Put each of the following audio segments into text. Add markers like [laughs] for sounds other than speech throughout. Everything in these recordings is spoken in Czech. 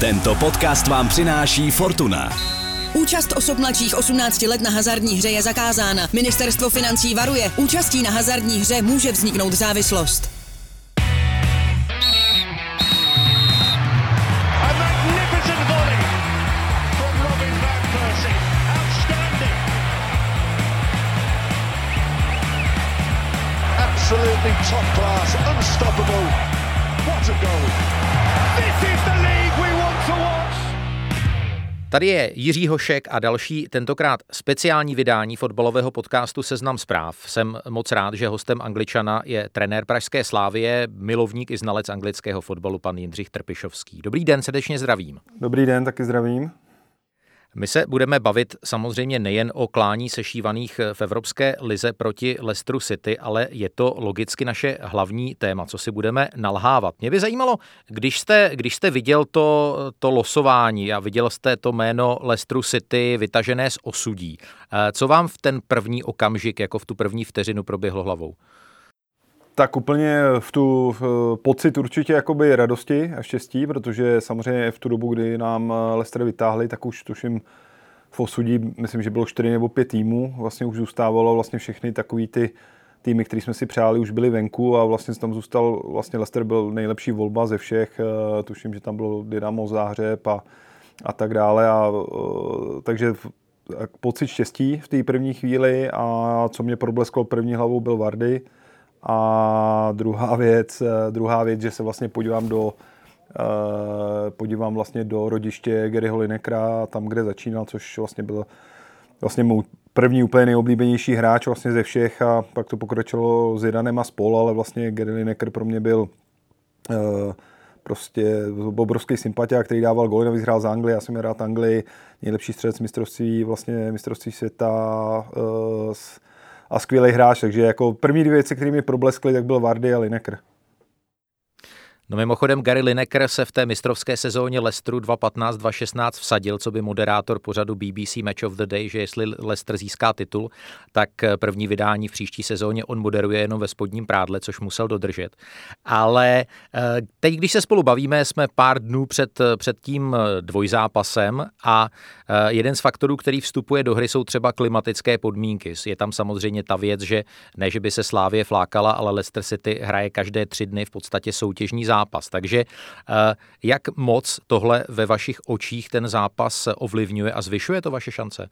Tento podcast vám přináší Fortuna. Účast osob mladších 18 let na hazardní hře je zakázána. Ministerstvo financí varuje, účastí na hazardní hře může vzniknout závislost. Absolutely top class, unstoppable. What a goal. This is the Tady je Jiří Hošek a další, tentokrát speciální vydání fotbalového podcastu Seznam zpráv. Jsem moc rád, že hostem Angličana je trenér Pražské Slávie, milovník i znalec anglického fotbalu, pan Jindřich Trpišovský. Dobrý den, srdečně zdravím. Dobrý den, taky zdravím. My se budeme bavit samozřejmě nejen o klání sešívaných v Evropské lize proti Leicesteru City, ale je to logicky naše hlavní téma, co si budeme nalhávat. Mě by zajímalo, když jste, když jste viděl to, to losování a viděl jste to jméno Leicesteru City vytažené z osudí, eh, co vám v ten první okamžik, jako v tu první vteřinu proběhlo hlavou? Tak úplně v tu v pocit určitě jakoby radosti a štěstí, protože samozřejmě v tu dobu, kdy nám Leicester vytáhli, tak už tuším v osudí, myslím, že bylo čtyři nebo pět týmů, vlastně už zůstávalo vlastně všechny takový ty týmy, které jsme si přáli, už byli venku a vlastně tam zůstal, vlastně Leicester byl nejlepší volba ze všech, eh, tuším, že tam bylo Dynamo Záhřeb a, a tak dále a eh, takže pocit štěstí v té první chvíli a co mě problesklo první hlavou byl Vardy, a druhá [laughs] věc, eh, druhá věc, že se vlastně podívám do eh, podívám vlastně do rodiště Garyho Linekra, tam, kde začínal, což vlastně byl vlastně můj první úplně nejoblíbenější hráč vlastně ze všech a pak to pokračovalo s Jedanem a spol, ale vlastně Gary Lineker pro mě byl uh, prostě obrovský sympatiák, který dával góly, navíc hrál z Anglie, já jsem rád Anglii, nejlepší střelec mistrovství, vlastně mistrovství světa a skvělý hráč, takže jako první dvě věci, které mi probleskly, tak byl Vardy a Lineker. No mimochodem Gary Lineker se v té mistrovské sezóně Leicesteru 2015-2016 vsadil, co by moderátor pořadu BBC Match of the Day, že jestli Leicester získá titul, tak první vydání v příští sezóně on moderuje jenom ve spodním prádle, což musel dodržet. Ale eh, teď, když se spolu bavíme, jsme pár dnů před, před tím dvojzápasem a eh, jeden z faktorů, který vstupuje do hry, jsou třeba klimatické podmínky. Je tam samozřejmě ta věc, že ne, že by se Slávě flákala, ale Leicester City hraje každé tři dny v podstatě soutěžní zápas zápas. Takže eh, jak moc tohle ve vašich očích ten zápas ovlivňuje a zvyšuje to vaše šance?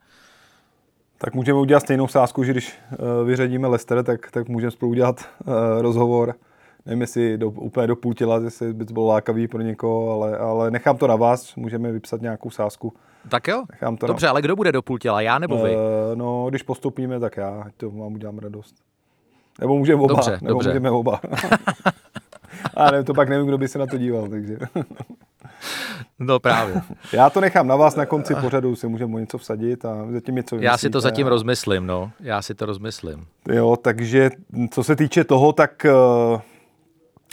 Tak můžeme udělat stejnou sázku, že když eh, vyřadíme Lester, tak, tak můžeme spolu udělat uh, rozhovor. Nevím, jestli do, úplně do půl těla, jestli by to bylo lákavý pro někoho, ale, ale nechám to na vás, můžeme vypsat nějakou sázku. Tak jo, nechám to dobře, na... ale kdo bude do půl těla, já nebo vy? Uh, no, když postupíme, tak já, to vám udělám radost. Nebo můžeme oba. Dobře, nebo dobře. můžeme oba. [laughs] A ne, to pak nevím, kdo by se na to díval, takže... No právě. Já to nechám na vás na konci pořadu, si můžeme něco vsadit a zatím něco Já si to zatím a... rozmyslím, no. Já si to rozmyslím. Jo, takže co se týče toho, tak eh,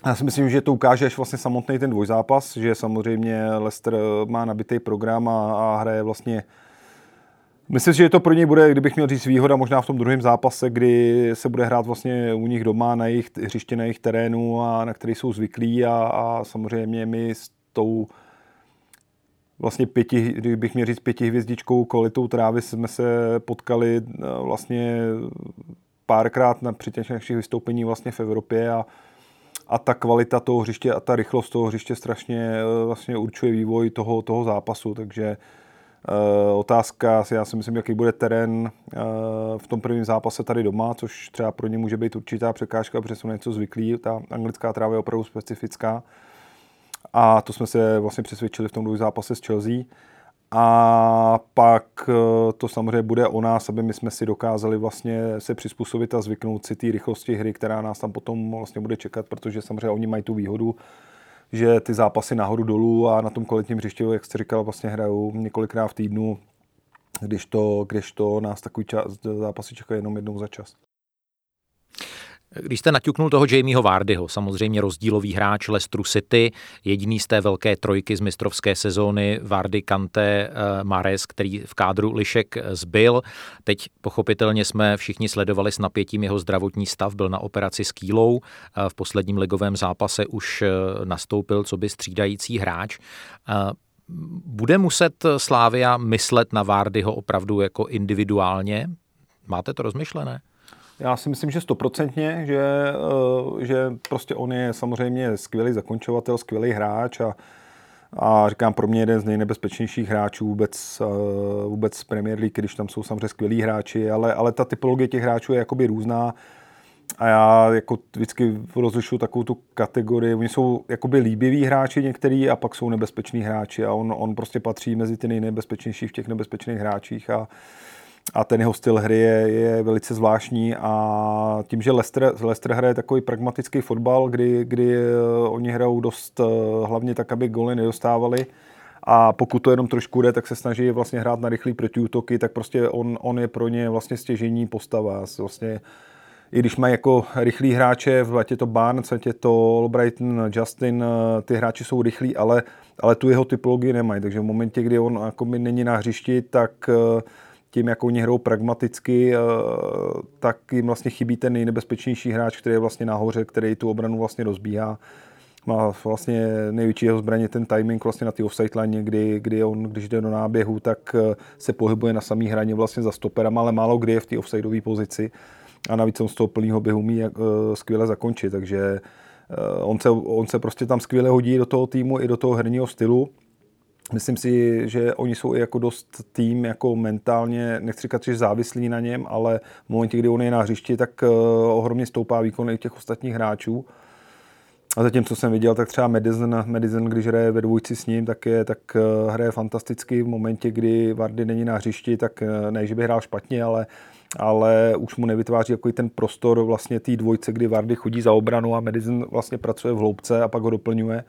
já si myslím, že to ukáže až vlastně samotný ten dvojzápas, že samozřejmě Leicester má nabitý program a, a hraje vlastně Myslím si, že to pro něj bude, kdybych měl říct výhoda možná v tom druhém zápase, kdy se bude hrát vlastně u nich doma na jejich hřiště, na jejich terénu a na který jsou zvyklí a, a samozřejmě my s tou vlastně pěti, kdybych měl říct pětihvězdičkou kvalitou trávy jsme se potkali eh, vlastně párkrát na, při těch našich vystoupení vlastně v Evropě a, a ta kvalita toho hřiště a ta rychlost toho hřiště strašně eh, vlastně určuje vývoj toho, toho zápasu, takže Uh, otázka, já si myslím, jaký bude terén uh, v tom prvním zápase tady doma, což třeba pro ně může být určitá překážka, protože jsou něco zvyklí. Ta anglická tráva je opravdu specifická. A to jsme se vlastně přesvědčili v tom druhém zápase s Chelsea. A pak uh, to samozřejmě bude o nás, aby my jsme si dokázali vlastně se přizpůsobit a zvyknout si té rychlosti hry, která nás tam potom vlastně bude čekat, protože samozřejmě oni mají tu výhodu, že ty zápasy nahoru dolů a na tom kvalitním hřišti, jak jste říkal, vlastně hrajou několikrát v týdnu, když to, když to nás takový čas, zápasy čekají jenom jednou za čas. Když jste naťuknul toho Jamieho Vardyho, samozřejmě rozdílový hráč Leicesteru City, jediný z té velké trojky z mistrovské sezóny, Vardy, Kante, eh, Mares, který v kádru Lišek zbyl. Teď pochopitelně jsme všichni sledovali s napětím jeho zdravotní stav, byl na operaci s kýlou, v posledním ligovém zápase už eh, nastoupil co by střídající hráč. Bude muset Slávia myslet na Várdyho opravdu jako individuálně? Máte to rozmyšlené? Já si myslím, že stoprocentně, že, eh, že prostě on je samozřejmě skvělý zakončovatel, skvělý hráč a, a říkám pro mě jeden z nejnebezpečnějších hráčů vůbec, eh, vůbec Premier League, když tam jsou samozřejmě skvělí hráči, ale, ale ta typologie těch hráčů je jakoby různá. A já jako vždycky rozlišuju takovou tu kategorii. Oni jsou jakoby líbiví hráči některý a pak jsou nebezpeční hráči a on, on prostě patří mezi ty nejnebezpečnější v těch nebezpečných hráčích a, a ten jeho styl hry je, je velice zvláštní a tím, že Leicester, Leicester hraje takový pragmatický fotbal, kdy, kdy eh, oni hrajou dost eh, hlavně tak, aby goly nedostávali a pokud to jenom trošku jde, tak se snaží vlastně hrát na rychlý protiútoky, tak prostě on, on je pro ně vlastně stěžení postava. Vlastně i když mají jako rychlí hráče, ať je to Barnes, ať je to Albrighton, Justin, eh, ty hráči jsou rychlí, ale, ale tu jeho typologii nemají. Takže v momentě, kdy on jako není na hřišti, tak eh, tím, jak oni hrajou pragmaticky, eh, tak jim vlastně chybí ten nejnebezpečnější hráč, který je vlastně nahoře, který tu obranu vlastně rozbíhá. Má vlastně největší jeho zbraně ten timing vlastně na té offside line, kdy, kdy on, když jde do náběhu, tak se pohybuje na samý hraně vlastně za stoperem, ale málo kdy je v té offsideové pozici a navíc on z toho plného běhu umí jak, uh, skvěle zakončit, takže uh, on, se, on se prostě tam skvěle hodí do toho týmu i do toho herního stylu. Myslím si, že oni jsou i jako dost tým jako mentálně, nechci říkat, že závislí na něm, ale v momentě, kdy on je na hřišti, tak uh, ohromně stoupá výkon i těch ostatních hráčů. A zatím, co jsem viděl, tak třeba Madison, Madison když hraje ve dvojci s ním, tak, je, tak hraje fantasticky. V momentě, kdy Vardy není na hřišti, tak ne, že by hrál špatně, ale ale už mu nevytváří jako ten prostor vlastně té dvojce, kdy Vardy chodí za obranu a Madison vlastně pracuje v hloubce a pak ho doplňuje.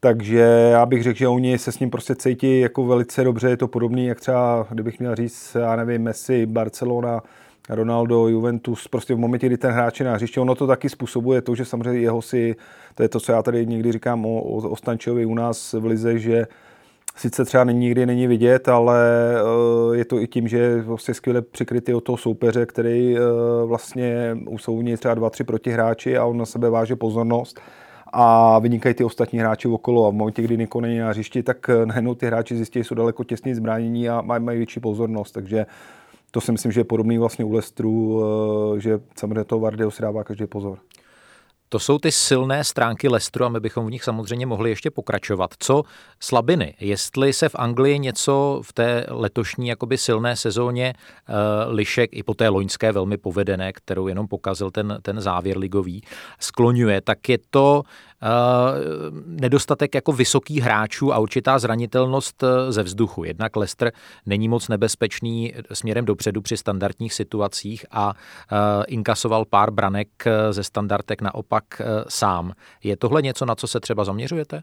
Takže já bych řekl, že oni se s ním prostě cítí jako velice dobře. Je to podobný, jak třeba, kdybych měl říct, já nevím, Messi, Barcelona, Ronaldo, Juventus, prostě v momentě, kdy ten hráč je na hřišti, ono to taky způsobuje to, že samozřejmě jeho si, to je to, co já tady někdy říkám o, o, o Stančovi u nás v Lize, že sice třeba nikdy není vidět, ale eh, je to i tím, že je vlastně skvěle přikrytý od toho soupeře, který eh, vlastně něj třeba dva, tři protihráči a on na sebe váže pozornost a vynikají ty ostatní hráči okolo a v momentě, kdy Niko není na hřišti, tak eh, najednou ty hráči zjistí, že jsou daleko těsně zbránění a mají, mají větší pozornost, takže to si myslím, že je podobný vlastně u Lestru, že samozřejmě toho Vardyho si dává každý pozor. To jsou ty silné stránky Lestru a my bychom v nich samozřejmě mohli ještě pokračovat. Co slabiny? Jestli se v Anglii něco v té letošní jakoby silné sezóně uh, Lišek i po té loňské velmi povedené, kterou jenom pokazil ten, ten závěr ligový, skloňuje, tak je to nedostatek jako vysokých hráčů a určitá zranitelnost eh, ze vzduchu. Jednak Leicester není moc nebezpečný směrem dopředu při standardních situacích a eh, inkasoval pár branek ze standardek naopak sám. Je tohle něco, na co se třeba zaměřujete?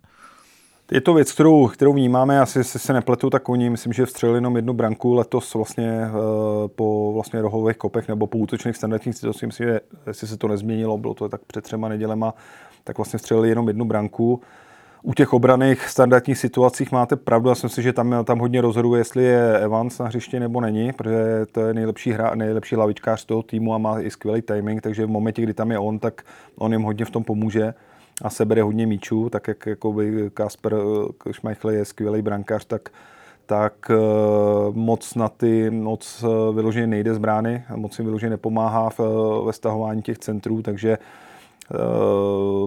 Je to věc, kterou, kterou vnímáme, asi se, se nepletu, tak oni, myslím, že vstřelili jenom jednu branku letos vlastně po vlastně rohových kopech nebo po útočných standardních situacích, myslím, že jestli se to nezměnilo, bylo to tak před třema nedělema, tak vlastně střelili jenom jednu branku. U těch obraných standardních situacích máte pravdu, já si, že tam, tam hodně rozhoduje, jestli je Evans na hřišti nebo není, protože to je nejlepší, hra, nejlepší lavičkář toho týmu a má i skvělý timing, takže v momentě, kdy tam je on, tak on jim hodně v tom pomůže a sebere hodně míčů, tak jak jako by Kasper Schmeichel je skvělý brankář, tak tak uh, moc na ty, moc uh, vyloženě nejde z brány, moc jim vyloženě nepomáhá v, ve stahování těch centrů, takže Eh,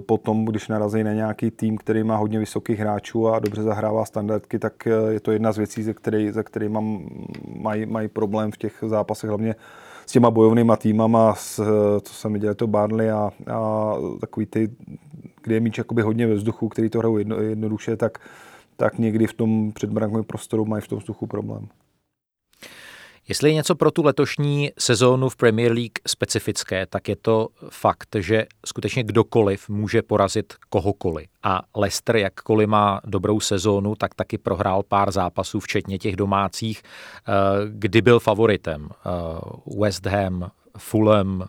potom, když narazí na nějaký tým, který má hodně vysokých hráčů a dobře zahrává standardky, tak eh, je to jedna z věcí, ze které, ze který mám, mají, mají problém v těch zápasech, hlavně s těma bojovnýma týmama, s, co jsem viděl, to Barnley a, a takový ty, kde je míč jakoby hodně ve vzduchu, který to hrajou jedno, jednoduše, tak, tak někdy v tom předbrankovém prostoru mají v tom vzduchu problém. Jestli je něco pro tu letošní sezónu v Premier League specifické, tak je to fakt, že skutečně kdokoliv může porazit kohokoliv. A Leicester, jakkoliv má dobrou sezónu, tak taky prohrál pár zápasů, včetně těch domácích, eh, kdy byl favoritem. Eh, West Ham, Fulham,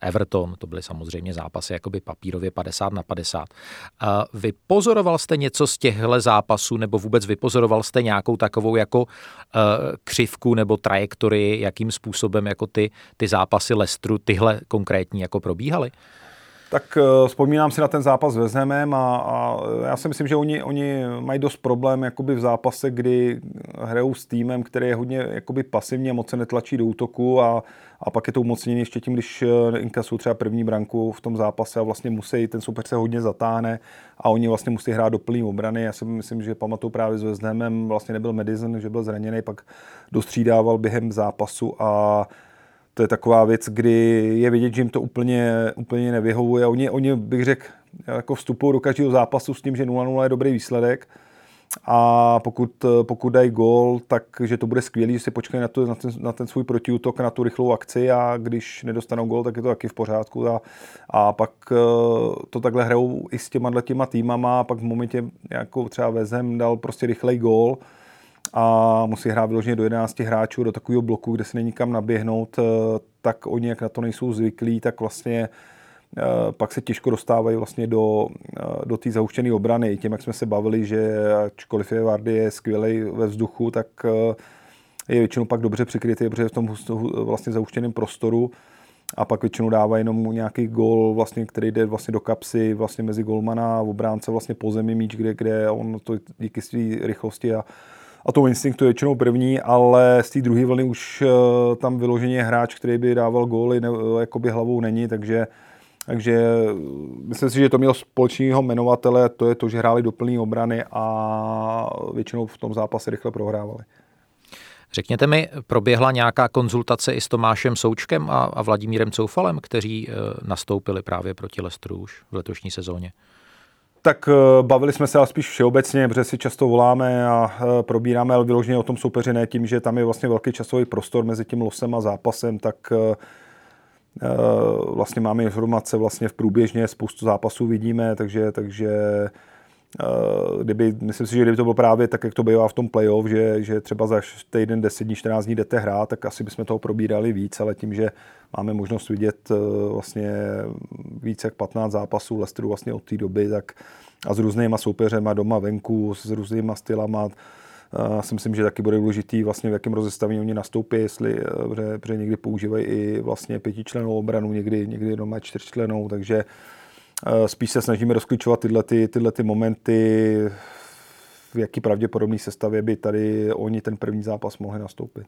Everton, to byly samozřejmě zápasy jakoby papírově 50 na 50. Vypozoroval jste něco z těchto zápasů nebo vůbec vypozoroval jste nějakou takovou jako uh, křivku nebo trajektorii, jakým způsobem jako ty, ty zápasy Lestru tyhle konkrétní jako probíhaly? Tak uh, vzpomínám si na ten zápas s Vezemem a, a já si myslím, že oni, oni mají dost problém jakoby v zápase, kdy hrajou s týmem, který je hodně jakoby pasivně, moc se netlačí do útoku a, a pak je to umocnění ještě tím, když eh, inkasují třeba první branku v tom zápase a vlastně musí, ten soupeř se hodně zatáhne a oni vlastně musí hrát do plný obrany. Já si myslím, že pamatuju právě s Vezemem, vlastně nebyl Madison, že byl zraněný, pak dostřídával během zápasu a to je taková věc, kdy je vidět, že jim to úplně, úplně nevyhovuje. Oni, oni bych řekl, jako vstupují do každého zápasu s tím, že 0-0 je dobrý výsledek a pokud, pokud dají gól, tak že to bude skvělé, že si počkají na, to, na, ten, na ten svůj protiútok, na tu rychlou akci a když nedostanou gól, tak je to taky v pořádku a, a pak eh, to takhle hrajou i s těma těma týmama a pak v momentě, jako třeba Vezem dal prostě rychlej gól, a musí hrát vyloženě do 11 hráčů do takového bloku, kde se není kam naběhnout, eh, tak oni, jak na to nejsou zvyklí, tak vlastně pak se těžko dostávají vlastně do, eh, do té zahuštěné obrany. Tím, jak jsme se bavili, že ačkoliv je Vardy je skvělý ve vzduchu, tak je většinou pak dobře přikrytý, protože v tom vlastně zahuštěném prostoru a pak většinou dává jenom nějaký gol, vlastně, který jde vlastně do kapsy vlastně mezi golmana a obránce vlastně po zemi míč, kde, kde on to díky své rychlosti a a to instinktu je většinou první, ale z té druhé vlny už eh, tam vyloženě hráč, který by dával góly, ne, jakoby hlavou není, takže takže eh, myslím si, že to mělo společného jmenovatele, to je to, že hráli do plné obrany a většinou v tom zápase rychle prohrávali. Řekněte mi, proběhla nějaká konzultace i s Tomášem Součkem a, a Vladimírem Coufalem, kteří e, nastoupili právě proti Lestru už v letošní sezóně? Tak eh, bavili jsme se ale spíš všeobecně, protože si často voláme a eh, probíráme, ale vyloženě o tom soupeři ne tím, že tam je vlastně velký časový prostor mezi tím losem a zápasem, tak eh, vlastně máme informace vlastně v průběžně, spoustu zápasů vidíme, takže, takže kdyby, myslím si, že kdyby to bylo právě tak, jak to bývá v tom playoff, že, že třeba za týden, 10 dní, 14 dní jdete hrát, tak asi bychom toho probírali víc, ale tím, že máme možnost vidět vlastně více jak 15 zápasů Lesteru vlastně od té doby, tak a s různýma soupeřema doma, venku, s různýma stylama, já si myslím, že taky bude důležitý vlastně v jakém rozestavení oni nastoupí, jestli, protože, protože někdy používají i vlastně pětičlenou obranu, někdy, někdy doma čtyřčlenou, takže Eh, spíš se snažíme rozklíčovat tyhle, ty, tyhle ty momenty, v jaký pravděpodobný sestavě by tady oni ten první zápas mohli nastoupit.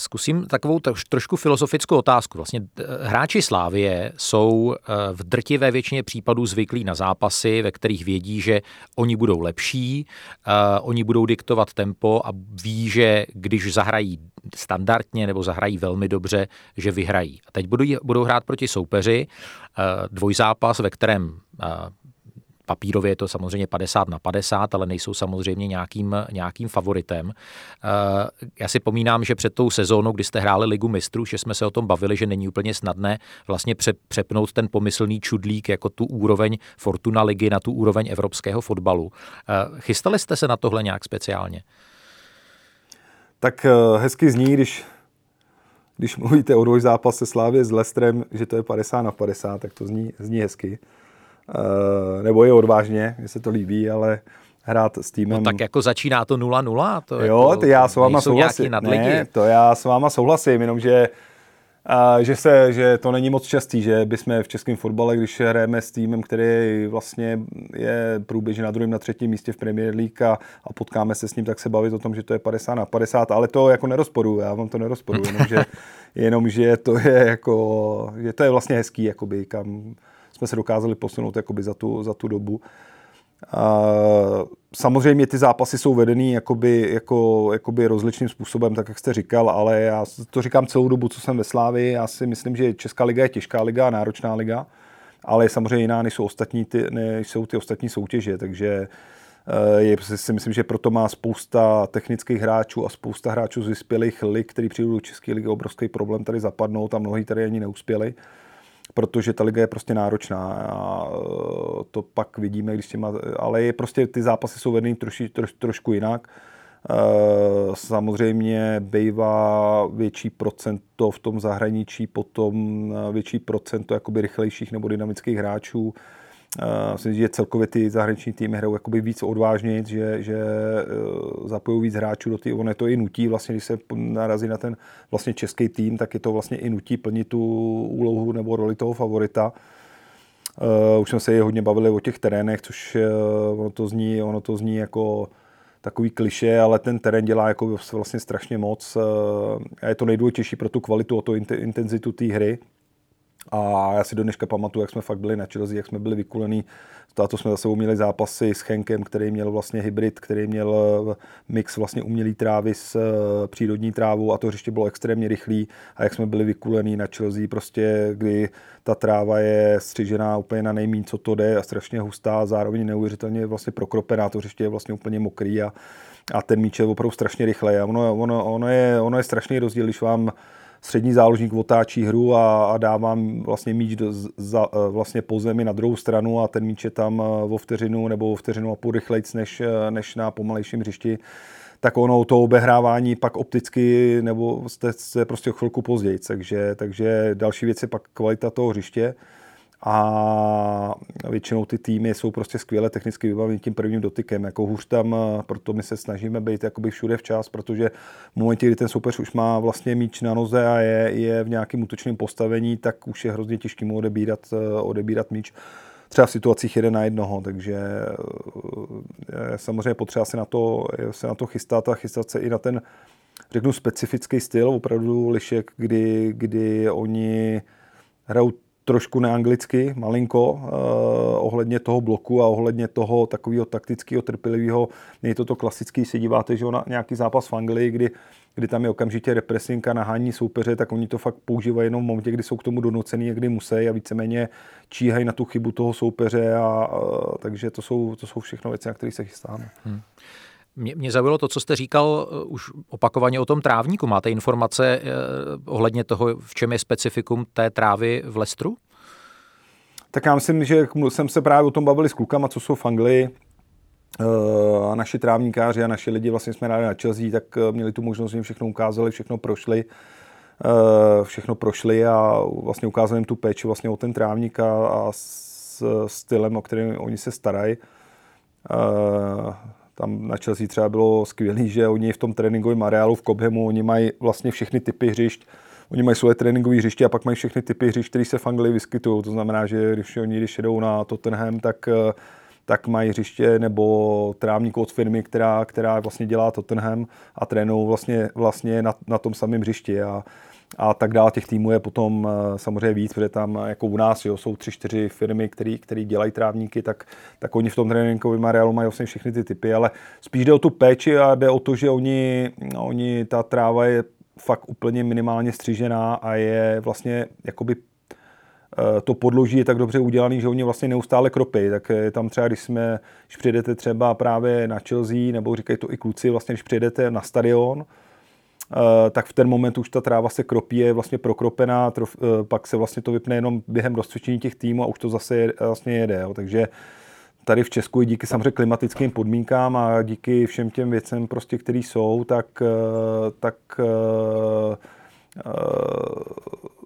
Zkusím takovou trošku filozofickou otázku. Vlastně eh, hráči Slávie jsou eh, v drtivé většině případů zvyklí na zápasy, ve kterých vědí, že oni budou lepší, oni budou diktovat tempo a ví, že když zahrají standardně nebo zahrají velmi dobře, že vyhrají. A teď budou, hrát proti soupeři eh, dvojzápas, ve kterém eh, papírově je to samozřejmě 50 na 50, ale nejsou samozřejmě nějakým, nějakým favoritem. Eh, já si pomínám, že před tou sezónou, kdy jste hráli Ligu mistrů, že jsme se o tom bavili, že není úplně snadné vlastně přepnout ten pomyslný čudlík jako tu úroveň Fortuna ligy na tu úroveň evropského fotbalu. Chystali jste se na tohle nějak speciálně? tak eh, hezky zní, když, když mluvíte o dvojzápase Slávě s Lestrem, že to je 50 na 50, tak to zní, zní hezky. Uh, nebo je odvážně, mně se to líbí, ale hrát s týmem... No tak jako začíná to 0-0, to Jo, jako, já s váma souhlasím. Ne, to já s váma souhlasím, jenomže a že, se, že to není moc častý, že bychom v českém fotbale, když hrajeme s týmem, který vlastně je průběžně na druhém, na třetím místě v Premier League a, a potkáme se s ním, tak se bavit o tom, že to je 50 na 50, ale to jako nerozporuju, já vám to nerozporuju, [laughs] jenomže, jenomže to je jako, že to je vlastně hezký, jakoby, kam jsme se dokázali posunout jakoby za, tu, za tu dobu. Samozřejmě ty zápasy jsou vedený jakoby, jako, jakoby rozličným způsobem, tak jak jste říkal, ale já to říkám celou dobu, co jsem ve Slávii. Já si myslím, že Česká liga je těžká liga, náročná liga, ale je samozřejmě jiná, než jsou, ostatní ty, než jsou ty ostatní soutěže, takže eh, je, si myslím, že proto má spousta technických hráčů a spousta hráčů z vyspělých lig, kteří přijdou do České ligy, obrovský problém tady zapadnout a mnohý tady ani neuspěli protože ta liga je prostě náročná a e, to pak vidíme, když těma, ale je prostě ty zápasy jsou vedeny troši, troš, trošku jinak. E, samozřejmě bývá větší procento v tom zahraničí, potom e, větší procento jakoby rychlejších nebo dynamických hráčů. Uh, myslím, že celkově ty zahraniční týmy hrajou jakoby víc odvážně, že, že uh, zapojují víc hráčů do ty, ono je to i nutí, vlastně, když se narazí na ten vlastně český tým, tak je to vlastně i nutí plnit tu úlohu nebo roli toho favorita. Uh, už jsme se hodně bavili o těch terénech, což uh, ono to zní, ono to zní jako takový kliše, ale ten terén dělá jako vlastně strašně moc a je to nejdůležitější pro tu kvalitu, o tu intenzitu té hry. A já si do dneška pamatuju, jak jsme fakt byli na Chelsea, jak jsme byli vykulení. To jsme zase měli zápasy s Henkem, který měl vlastně hybrid, který měl eh, mix vlastně umělý trávy s eh, přírodní trávou a to hřiště bylo extrémně rychlý. A jak jsme byli vykulení na Chelsea, prostě kdy ta tráva je střižená úplně na nejmín, co to jde a strašně hustá, zároveň neuvěřitelně vlastně prokropená, to hřiště je vlastně úplně mokrý a, a ten míč je opravdu strašně rychlej. A ono, ono, ono, je, ono je strašný rozdíl, když vám střední záložník otáčí hru a, a dávám vlastně míč do, za, e, vlastně po zemi na druhou stranu a ten míč je tam e, o vteřinu nebo o vteřinu a půl rychlejc než, e, než na pomalejším hřišti tak ono to obehrávání pak opticky nebo jste, jste prostě chvilku později. Takže, takže další věc je pak kvalita toho hřiště a většinou ty týmy jsou prostě skvěle technicky vybaveny tím prvním dotykem. Jako hůř tam, proto my se snažíme být jakoby všude včas, protože v momentě, kdy ten soupeř už má vlastně míč na noze a je, je v nějakém útočném postavení, tak už je hrozně těžký mu odebírat, odebírat míč třeba v situacích jeden na jednoho, takže je samozřejmě potřeba se na to, se na to chystat a chystat se i na ten, řeknu, specifický styl, opravdu lišek, kdy, kdy oni hrajou trošku neanglicky, malinko, uh, ohledně toho bloku a ohledně toho takového taktického, trpělivého. Není to to klasický, si díváte, že na nějaký zápas v Anglii, kdy, kdy tam je okamžitě represinka, nahání soupeře, tak oni to fakt používají jenom v momentě, kdy jsou k tomu donucený, kdy musí a víceméně číhají na tu chybu toho soupeře. A, uh, takže to jsou, to jsou všechno věci, na které se chystáme. Hmm. Mě, mě zaujalo to, co jste říkal uh, už opakovaně o tom trávníku. Máte informace uh, ohledně toho, v čem je specifikum té trávy v Lestru? Tak já myslím, že jsem se právě o tom bavili s klukama, co jsou v Anglii, uh, a naši trávníkáři a naši lidi vlastně jsme rádi na Chelsea, tak měli tu možnost, že jim všechno ukázali, všechno prošli, všechno prošli a vlastně ukázali jim tu péči vlastně o ten trávník a, a s stylem, o kterém oni se starají. Tam na Chelsea třeba bylo skvělé, že oni v tom tréninkovém areálu v Cobhamu, oni mají vlastně všechny typy hřišť. Oni mají svoje tréninkové hřiště a pak mají všechny typy hřišť, které se v Anglii vyskytují. To znamená, že když oni když jedou na Tottenham, tak tak mají hřiště nebo trávník od firmy, která, která vlastně dělá Tottenham a trénují vlastně, vlastně na, na tom samém hřišti. A, a tak dále. Těch týmů je potom eh, samozřejmě víc, protože tam jako u nás jo, jsou tři, čtyři firmy, které dělají trávníky, tak, tak oni v tom tréninkovém areálu mají vlastně všechny ty typy, ale spíš jde o tu péči a jde o to, že oni, oni ta tráva je fakt úplně minimálně střížená a je vlastně jakoby eh, to podloží je tak dobře udělaný, že oni vlastně neustále kropy. Tak tam třeba, když jsme, když přijedete třeba právě na Chelsea, nebo říkají to i kluci, vlastně když přijedete na stadion, Eh, tak v ten moment už ta tráva se kropí, je vlastně prokropená, trof, eh, pak se vlastně to vypne jenom během rozcvičení těch týmů a už to zase je, vlastně jede. Jo. Takže tady v Česku díky samozřejmě klimatickým podmínkám a díky všem těm věcem, prostě, které jsou, tak, eh, tak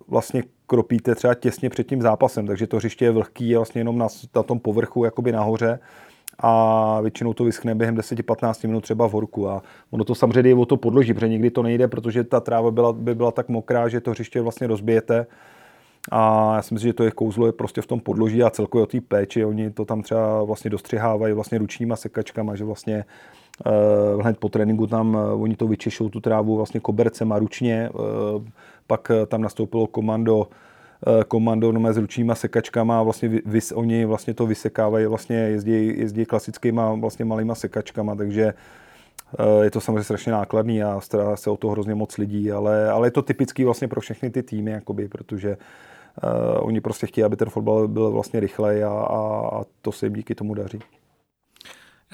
vlastně kropíte třeba těsně před tím zápasem, takže to hřiště je vlhký je vlastně jenom na, na tom povrchu jakoby nahoře a většinou to vyschne během 10-15 minut třeba v horku. A ono to samozřejmě je o to podloží, protože někdy to nejde, protože ta tráva byla, by byla tak mokrá, že to hřiště vlastně rozbijete. A já si myslím, že to je kouzlo je prostě v tom podloží a celkově o té péči. Oni to tam třeba vlastně dostřihávají vlastně ručníma sekačkama, že vlastně uh, hned po tréninku tam uh, oni to vyčešou tu trávu vlastně kobercem a ručně. Uh, pak tam nastoupilo komando Eh, komando no, s ručníma sekačkama a vlastně vys, oni vlastně to vysekávají, vlastně jezdí, jezdí klasickýma vlastně malýma sekačkama, takže eh, je to samozřejmě strašně nákladný a stará se o to hrozně moc lidí, ale, ale je to typický vlastně pro všechny ty týmy, jakoby, protože uh, oni prostě chtějí, aby ten fotbal byl vlastně rychlej a, a, a to se jim díky tomu daří.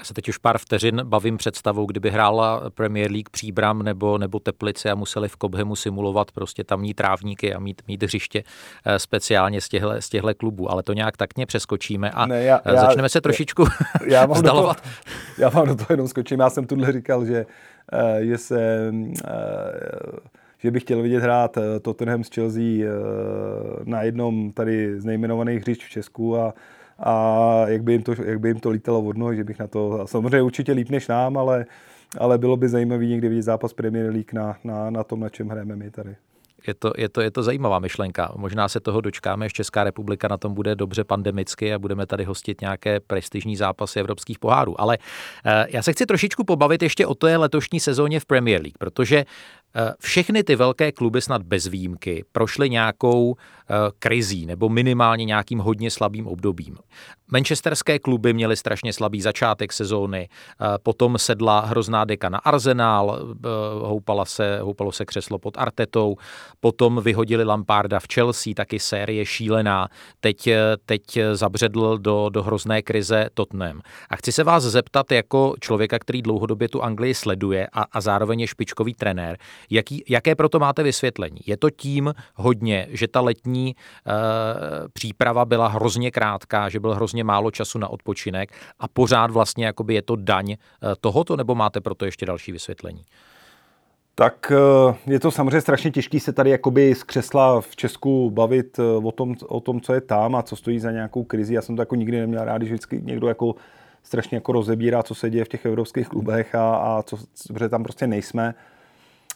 Já se teď už pár vteřin bavím představou, kdyby hrála Premier League Příbram nebo, nebo Teplice a museli v Kobhemu simulovat prostě tamní trávníky a mít, mít hřiště eh, speciálně z těchto, z těchto klubů, ale to nějak takně přeskočíme a ne, já, eh, já, začneme se trošičku já, já mám vzdalovat. Do toho, já vám do toho jenom skočím, já jsem tuhle říkal, že, eh, že se že bych chtěl vidět hrát Tottenham s Chelsea na jednom tady z nejmenovaných hřišť v Česku a a jak by jim to, jak by jim to lítalo od nohy, že bych na to, samozřejmě určitě líp než nám, ale, ale bylo by zajímavé někdy vidět zápas Premier League na, na, na tom, na čem hrajeme my tady. Je to, je, to, je to zajímavá myšlenka. Možná se toho dočkáme, že Česká republika na tom bude dobře pandemicky a budeme tady hostit nějaké prestižní zápasy evropských pohárů. Ale eh, já se chci trošičku pobavit ještě o té letošní sezóně v Premier League, protože všechny ty velké kluby snad bez výjimky prošly nějakou eh, krizí nebo minimálně nějakým hodně slabým obdobím. Manchesterské kluby měly strašně slabý začátek sezóny, eh, potom sedla hrozná deka na Arsenal, houpala se, houpalo se křeslo pod Artetou, potom vyhodili Lamparda v Chelsea, taky série šílená, teď, teď zabředl do, do hrozné krize Tottenham. A chci se vás zeptat jako člověka, který dlouhodobě tu Anglii sleduje a, a zároveň je špičkový trenér, Jaký, jaké proto máte vysvětlení? Je to tím hodně, že ta letní e, příprava byla hrozně krátká, že byl hrozně málo času na odpočinek a pořád vlastně jakoby je to daň e, tohoto, nebo máte proto ještě další vysvětlení? Tak eh, je to samozřejmě strašně těžké se tady jakoby z křesla v Česku bavit o tom, o tom, co je tam a co stojí za nějakou krizi. Já jsem to jako nikdy neměl rád, když vždycky někdo jako strašně jako rozebírá, co se děje v těch evropských klubech a, a co, protože tam prostě nejsme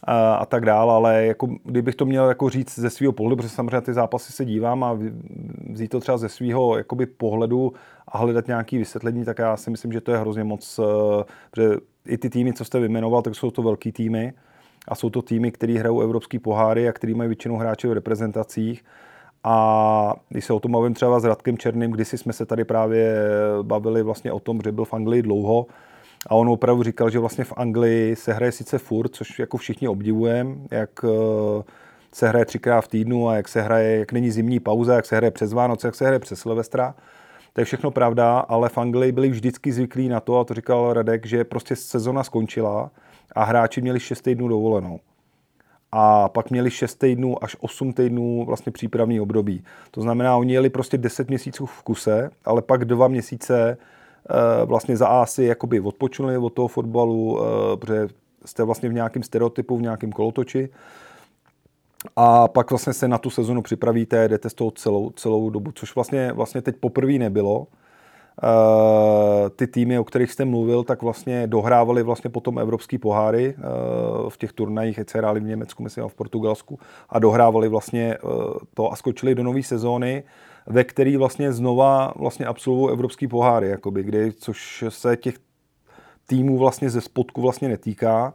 a, tak dále, ale jako, kdybych to měl jako říct ze svého pohledu, protože samozřejmě ty zápasy se dívám a vzít to třeba ze svého jakoby pohledu a hledat nějaké vysvětlení, tak já si myslím, že to je hrozně moc, eh, protože i ty týmy, co jste vyjmenoval, tak jsou to velký týmy a jsou to týmy, které hrajou evropský poháry a který mají většinou hráče v reprezentacích. A když se o tom bavím třeba s Radkem Černým, kdysi jsme se tady právě bavili vlastně o tom, že byl v Anglii dlouho, a on opravdu říkal, že vlastně v Anglii se hraje sice furt, což jako všichni obdivujeme, jak eh, se hraje třikrát v týdnu a jak se hraje, jak není zimní pauza, jak se hraje přes Vánoce, jak se hraje přes Silvestra. To je všechno pravda, ale v Anglii byli vždycky zvyklí na to, a to říkal Radek, že prostě sezona skončila a hráči měli 6 týdnů dovolenou. A pak měli 6 týdnů až 8 týdnů vlastně přípravný období. To znamená, oni jeli prostě 10 měsíců v kuse, ale pak dva měsíce vlastně za A jakoby odpočuli od toho fotbalu, eh, protože jste vlastně v nějakém stereotypu, v nějakém kolotoči a pak vlastně se na tu sezonu připravíte, jdete z toho celou, celou dobu, což vlastně, vlastně teď poprvé nebylo. Uh, ty týmy, o kterých jste mluvil, tak vlastně dohrávali vlastně potom evropský poháry v těch turnajích, se hráli v Německu, myslím, a v Portugalsku a dohrávali vlastně to a skočili do nové sezóny ve který vlastně znova vlastně absolvují evropský poháry, jakoby, kdy, což se těch týmů vlastně ze spodku vlastně netýká,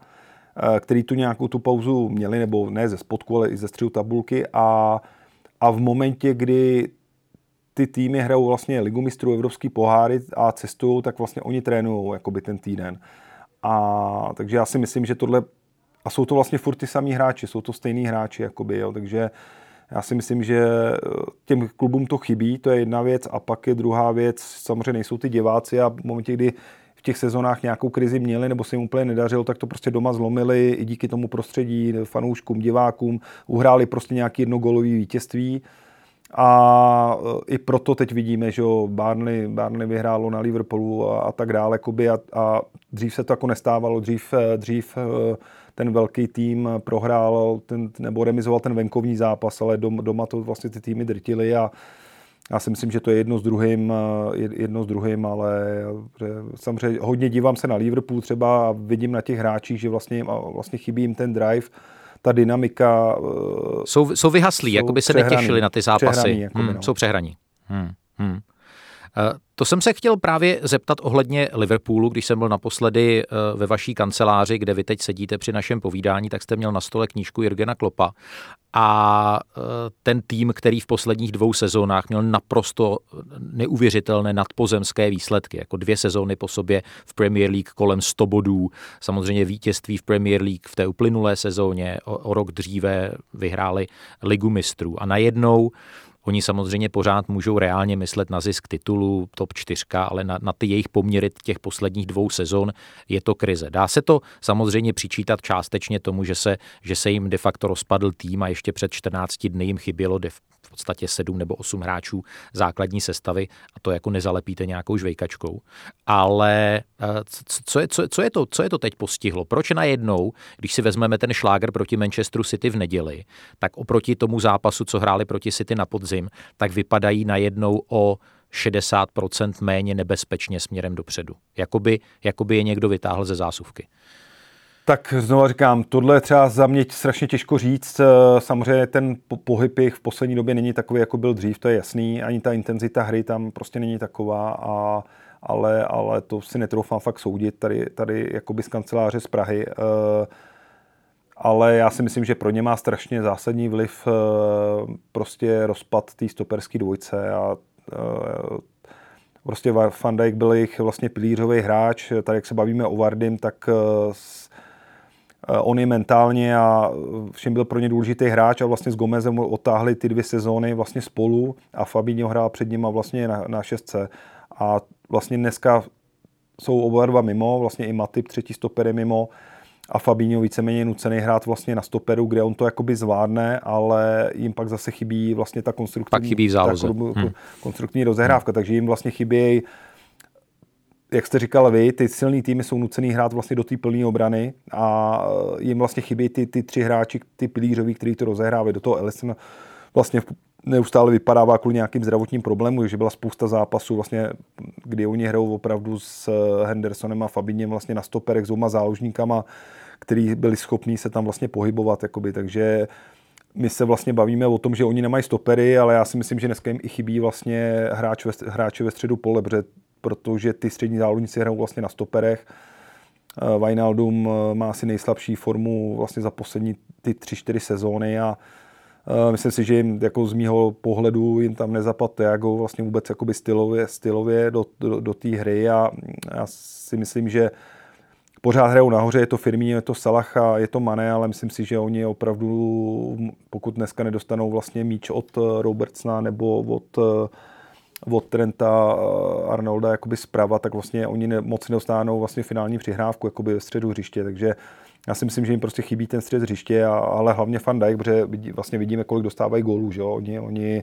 eh, který tu nějakou tu pauzu měli, nebo ne ze spodku, ale i ze středu tabulky a, a v momentě, kdy ty týmy hrajou vlastně ligu mistrů, evropský poháry a cestují, tak vlastně oni trénují jakoby ten týden. A takže já si myslím, že tohle a jsou to vlastně furt ty samý hráči, jsou to stejný hráči, jakoby, jo, takže já si myslím, že eh, těm klubům to chybí, to je jedna věc. A pak je druhá věc, samozřejmě nejsou ty diváci a v momentě, kdy v těch sezónách nějakou krizi měli nebo se jim úplně nedařilo, tak to prostě doma zlomili i díky tomu prostředí, fanouškům, divákům, uhráli prostě nějaký jednogolový vítězství. A eh, i proto teď vidíme, že Barnley, Barnley vyhrálo na Liverpoolu a, a tak dále. A, a dřív se to jako nestávalo, dřív, eh, dřív ten velký tým prohrál ten, nebo remizoval ten venkovní zápas, ale dom, doma to vlastně ty týmy drtily a já si myslím, že to je jedno s druhým, jedno s druhým, ale samozřejmě hodně dívám se na Liverpool třeba a vidím na těch hráčích, že vlastně, vlastně chybí jim ten drive, ta dynamika. Jsou, jsou vyhaslí, jako by se netěšili na ty zápasy. Přehraný, jako hmm, no. Jsou přehraní. Hmm, hmm. Eh, to jsem se chtěl právě zeptat ohledně Liverpoolu, když jsem byl naposledy eh, ve vaší kanceláři, kde vy teď sedíte při našem povídání, tak jste měl na stole knížku Jirgena Klopa a eh, ten tým, který v posledních dvou sezónách měl naprosto neuvěřitelné nadpozemské výsledky, jako dvě sezóny po sobě v Premier League kolem 100 bodů, samozřejmě vítězství v Premier League v té uplynulé sezóně, o, o rok dříve vyhráli Ligu mistrů. A najednou Oni samozřejmě pořád můžou reálně myslet na zisk titulu top 4, ale na, na ty jejich poměry těch posledních dvou sezon je to krize. Dá se to samozřejmě přičítat částečně tomu, že se, že se jim de facto rozpadl tým a ještě před 14 dny jim chybělo de, v podstatě 7 nebo 8 hráčů základní sestavy a to jako nezalepíte nějakou žvejkačkou. Ale eh, co je, co, co, je to, co je to teď postihlo? Proč najednou, když si vezmeme ten šláger proti Manchesteru City v neděli, tak oproti tomu zápasu, co hráli proti City na podzim, tak vypadají najednou o 60% méně nebezpečně směrem dopředu. Jakoby, jakoby je někdo vytáhl ze zásuvky. Tak znovu říkám, tohle je třeba za mě strašně těžko říct. Samozřejmě ten pohyb v poslední době není takový, jako byl dřív, to je jasný. Ani ta intenzita hry tam prostě není taková, a, ale, ale to si netroufám fakt soudit tady, tady jakoby z kanceláře z Prahy. Uh, ale já si myslím, že pro ně má strašně zásadní vliv eh, prostě rozpad té stoperské dvojce a eh, prostě Van Dijk byl jejich vlastně pilířový hráč, tady jak se bavíme o Vardym, tak eh, on je mentálně a všem byl pro ně důležitý hráč a vlastně s Gomezem otáhli ty dvě sezóny vlastně spolu a Fabinho hrál před nima vlastně na, na šestce a vlastně dneska jsou oba dva mimo, vlastně i Matip, třetí stoper je mimo, a Fabinho víceméně nucený hrát vlastně na stoperu, kde on to jakoby zvládne, ale jim pak zase chybí vlastně ta konstruktivní, pak chybí. Ta hmm. konstruktivní rozehrávka, hmm. takže jim vlastně chybí jak jste říkal vy, ty silný týmy jsou nucený hrát vlastně do té plné obrany a jim vlastně chybí ty, ty tři hráči, ty pilířoví, kteří to rozehrávají. Do toho Ellison vlastně neustále vypadává kvůli nějakým zdravotním problémům, že byla spousta zápasů, vlastně, kdy oni hrajou opravdu s Hendersonem a Fabinem vlastně na stoperech s záložníkama, který byli schopní se tam vlastně pohybovat, jakoby, takže my se vlastně bavíme o tom, že oni nemají stopery, ale já si myslím, že dneska jim i chybí vlastně hráč ve, hráči ve středu pole, protože, protože ty střední záložníci hrajou vlastně na stoperech. Eh, Wijnaldum eh, má asi nejslabší formu vlastně za poslední ty tři, čtyři sezóny a uh, myslím si, že jim jako z mýho pohledu jim tam nezapad Tiago vlastně vůbec jakoby stylově, stylově do, do, do té hry a já si myslím, že pořád hrajou nahoře, je to firmí, je to Salah a je to Mané, ale myslím si, že oni opravdu, pokud dneska nedostanou vlastně míč od eh, Robertsona nebo od, eh, od Trenta eh, Arnolda jakoby zprava, tak vlastně oni ne, moc nedostanou vlastně finální přihrávku jakoby ve středu hřiště, takže já si myslím, že jim prostě chybí ten střed hřiště, a, ale hlavně Van Dijk, protože vlastně vidíme, kolik dostávají gólů, že jo? Oni, oni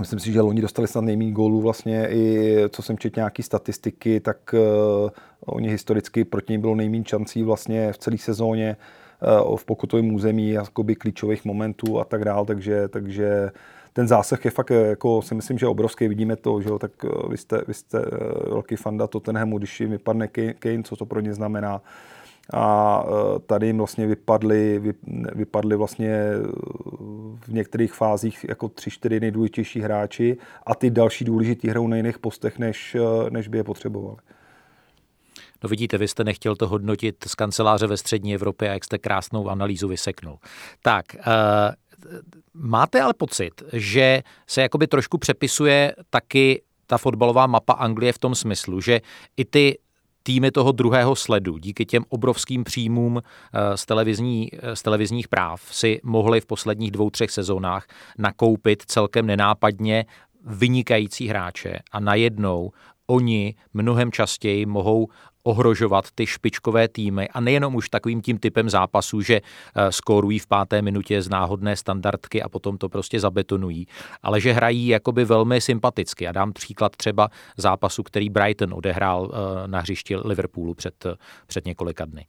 Myslím si, že loni dostali snad nejméně gólů vlastně i, co jsem četl nějaký statistiky, tak uh, oni historicky proti ním bylo nejméně šancí vlastně v celé sezóně uh, v pokutovém území, jakoby klíčových momentů a tak dál, takže, takže ten zásah je fakt, jako si myslím, že obrovský, vidíme to, že jo, tak uh, vy jste, vy jste uh, velký fanda Tottenhamu, když jim vypadne Kane, co to pro ně znamená, a tady jim vlastně vypadly, vypadly vlastně v některých fázích jako tři, čtyři nejdůležitější hráči a ty další důležitý hrajou na jiných postech, než, než by je potřebovali. No vidíte, vy jste nechtěl to hodnotit z kanceláře ve střední Evropě a jak jste krásnou analýzu vyseknul. Tak, uh, máte ale pocit, že se jakoby trošku přepisuje taky ta fotbalová mapa Anglie v tom smyslu, že i ty týmy toho druhého sledu díky těm obrovským příjmům eh, z, televizní, eh, z televizních práv si mohli v posledních dvou, třech sezónách nakoupit celkem nenápadně vynikající hráče a najednou oni mnohem častěji mohou ohrožovat ty špičkové týmy a nejenom už takovým tím typem zápasů, že eh, skórují v páté minutě z náhodné standardky a potom to prostě zabetonují, ale že hrají jakoby velmi sympaticky. Já dám příklad třeba zápasu, který Brighton odehrál eh, na hřišti Liverpoolu před, před několika dny.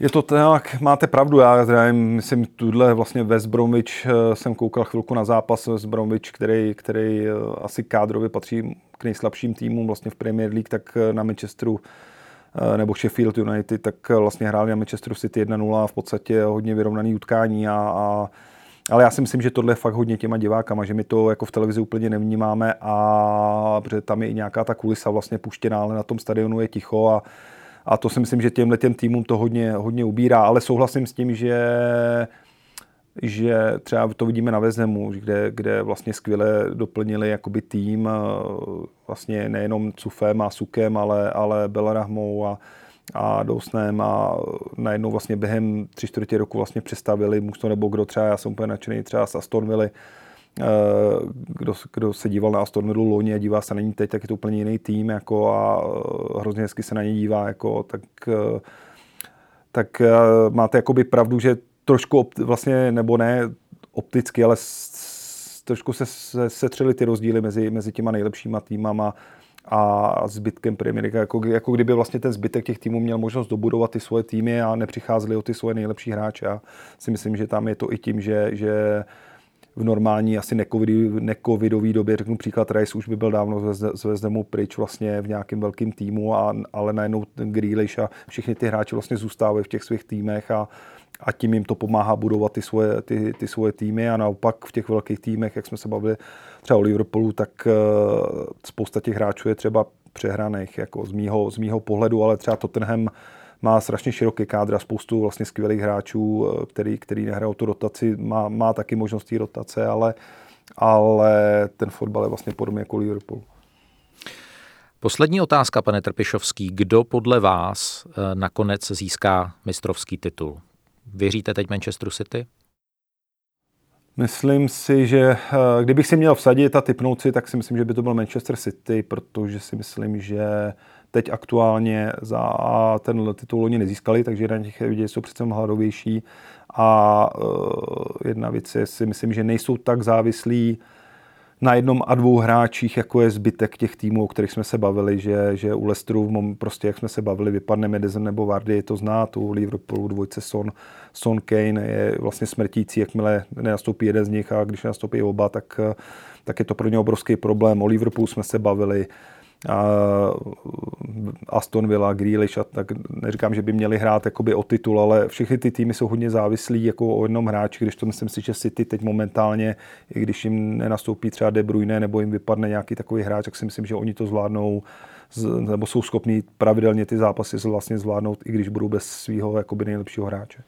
Je to tak, máte pravdu, já, já myslím, tuhle vlastně West Bromwich eh, jsem koukal chvilku na zápas West Bromwich, který, který asi kádrově patří k nejslabším týmům vlastně v Premier League, tak na Manchesteru Eh, nebo Sheffield United, tak eh, vlastně hráli na Manchester City 1-0 a v podstatě hodně vyrovnaný utkání a, a ale já si myslím, že tohle je fakt hodně těma divákama, že my to jako v televizi úplně nevnímáme a protože tam je i nějaká ta kulisa vlastně puštěná, ale na tom stadionu je ticho a, a to si myslím, že těmhle těm týmům to hodně, hodně ubírá, ale souhlasím s tím, že že třeba to vidíme na Vezemu, kde, kde vlastně skvěle doplnili jakoby tým vlastně nejenom Cufem a Sukem, ale, ale Belarahmou a, a Dousnem a najednou vlastně během tři čtvrtě roku vlastně přestavili mužstvo nebo kdo třeba, já jsem úplně nadšený třeba z Aston Villa, kdo, kdo se díval na Aston Villa loni a dívá se na ní teď, tak je to úplně jiný tým jako a hrozně hezky se na ně dívá, jako, tak, tak máte jakoby pravdu, že trošku opt, vlastně, nebo ne opticky, ale s, trošku se, se setřeli ty rozdíly mezi, mezi těma nejlepšíma týmama a zbytkem Premier. Jako, jako kdyby vlastně ten zbytek těch týmů měl možnost dobudovat ty svoje týmy a nepřicházeli o ty svoje nejlepší hráče. Já si myslím, že tam je to i tím, že, že v normální asi necovidové době, řeknu příklad, Rice už by byl dávno z Vezdemu pryč vlastně v nějakém velkém týmu, a, ale najednou Grealish a všichni ty hráči vlastně zůstávají v těch svých týmech a, a tím jim to pomáhá budovat ty svoje, ty, ty svoje týmy a naopak v těch velkých týmech, jak jsme se bavili třeba o Liverpoolu, tak uh, spousta těch hráčů je třeba přehraných, jako z mýho, z mýho pohledu, ale třeba Tottenham má strašně široký kádr a spoustu vlastně skvělých hráčů, eh, který, který nehrajou tu rotaci, má, má taky možnosti rotace, ale, ale ten fotbal je vlastně podobně jako Liverpool. Poslední otázka, pane Trpišovský. Kdo podle vás eh, nakonec získá mistrovský titul? Věříte teď Manchesteru City? Myslím si, že eh, kdybych si měl vsadit a typnout si, tak si myslím, že by to byl Manchester City, protože si myslím, že teď aktuálně za ten titul oni nezískali, takže na těch lidi jsou přece hladovější a uh, jedna věc je, si myslím, že nejsou tak závislí na jednom a dvou hráčích, jako je zbytek těch týmů, o kterých jsme se bavili, že, že u Leicesteru, prostě jak jsme se bavili, vypadne Madison nebo Vardy, to zná, tu Liverpoolu dvojce Son, Son Kane je vlastně smrtící, jakmile nenastoupí jeden z nich a když nastoupí oba, tak, tak je to pro ně obrovský problém. O Liverpoolu jsme se bavili, Aston Villa, Grealish a tak neříkám, že by měli hrát jakoby o titul, ale všechny ty týmy jsou hodně závislí jako o jednom hráči, když to myslím si, že City teď momentálně, i když jim nenastoupí třeba De Bruyne nebo jim vypadne nějaký takový hráč, tak si myslím, že oni to zvládnou nebo jsou schopní pravidelně ty zápasy vlastně zvládnout, i když budou bez svého jakoby nejlepšího hráče.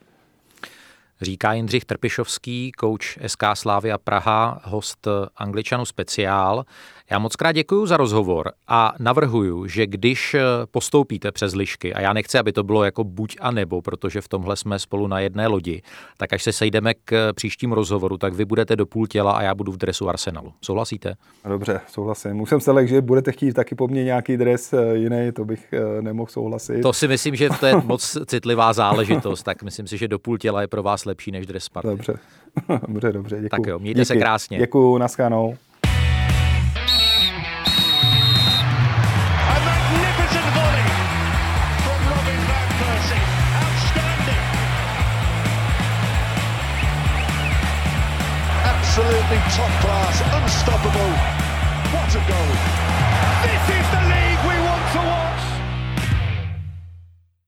Říká Jindřich Trpišovský, kouč SK Slávia Praha, host Angličanu speciál. Já moc krát děkuji za rozhovor a navrhuju, že když eh, postoupíte přes lišky, a já nechci, aby to bylo jako buď a nebo, protože v tomhle jsme spolu na jedné lodi, tak až se sejdeme k eh, příštím rozhovoru, tak vy budete do půl těla a já budu v dresu Arsenalu. Souhlasíte? Dobře, souhlasím. Už jsem se lek, že budete chtít taky po mně nějaký dres eh, jiný, to bych nemohl souhlasit. To si myslím, že to je [laughs] moc citlivá záležitost, tak myslím si, že do půl těla je pro vás lepší než dres Sparty. [laughs] Dobře, dobře, dobře, děkuji. Tak jo, mějte Díky. se krásně. Děkuji, naschánou. Unstoppable. What a goal!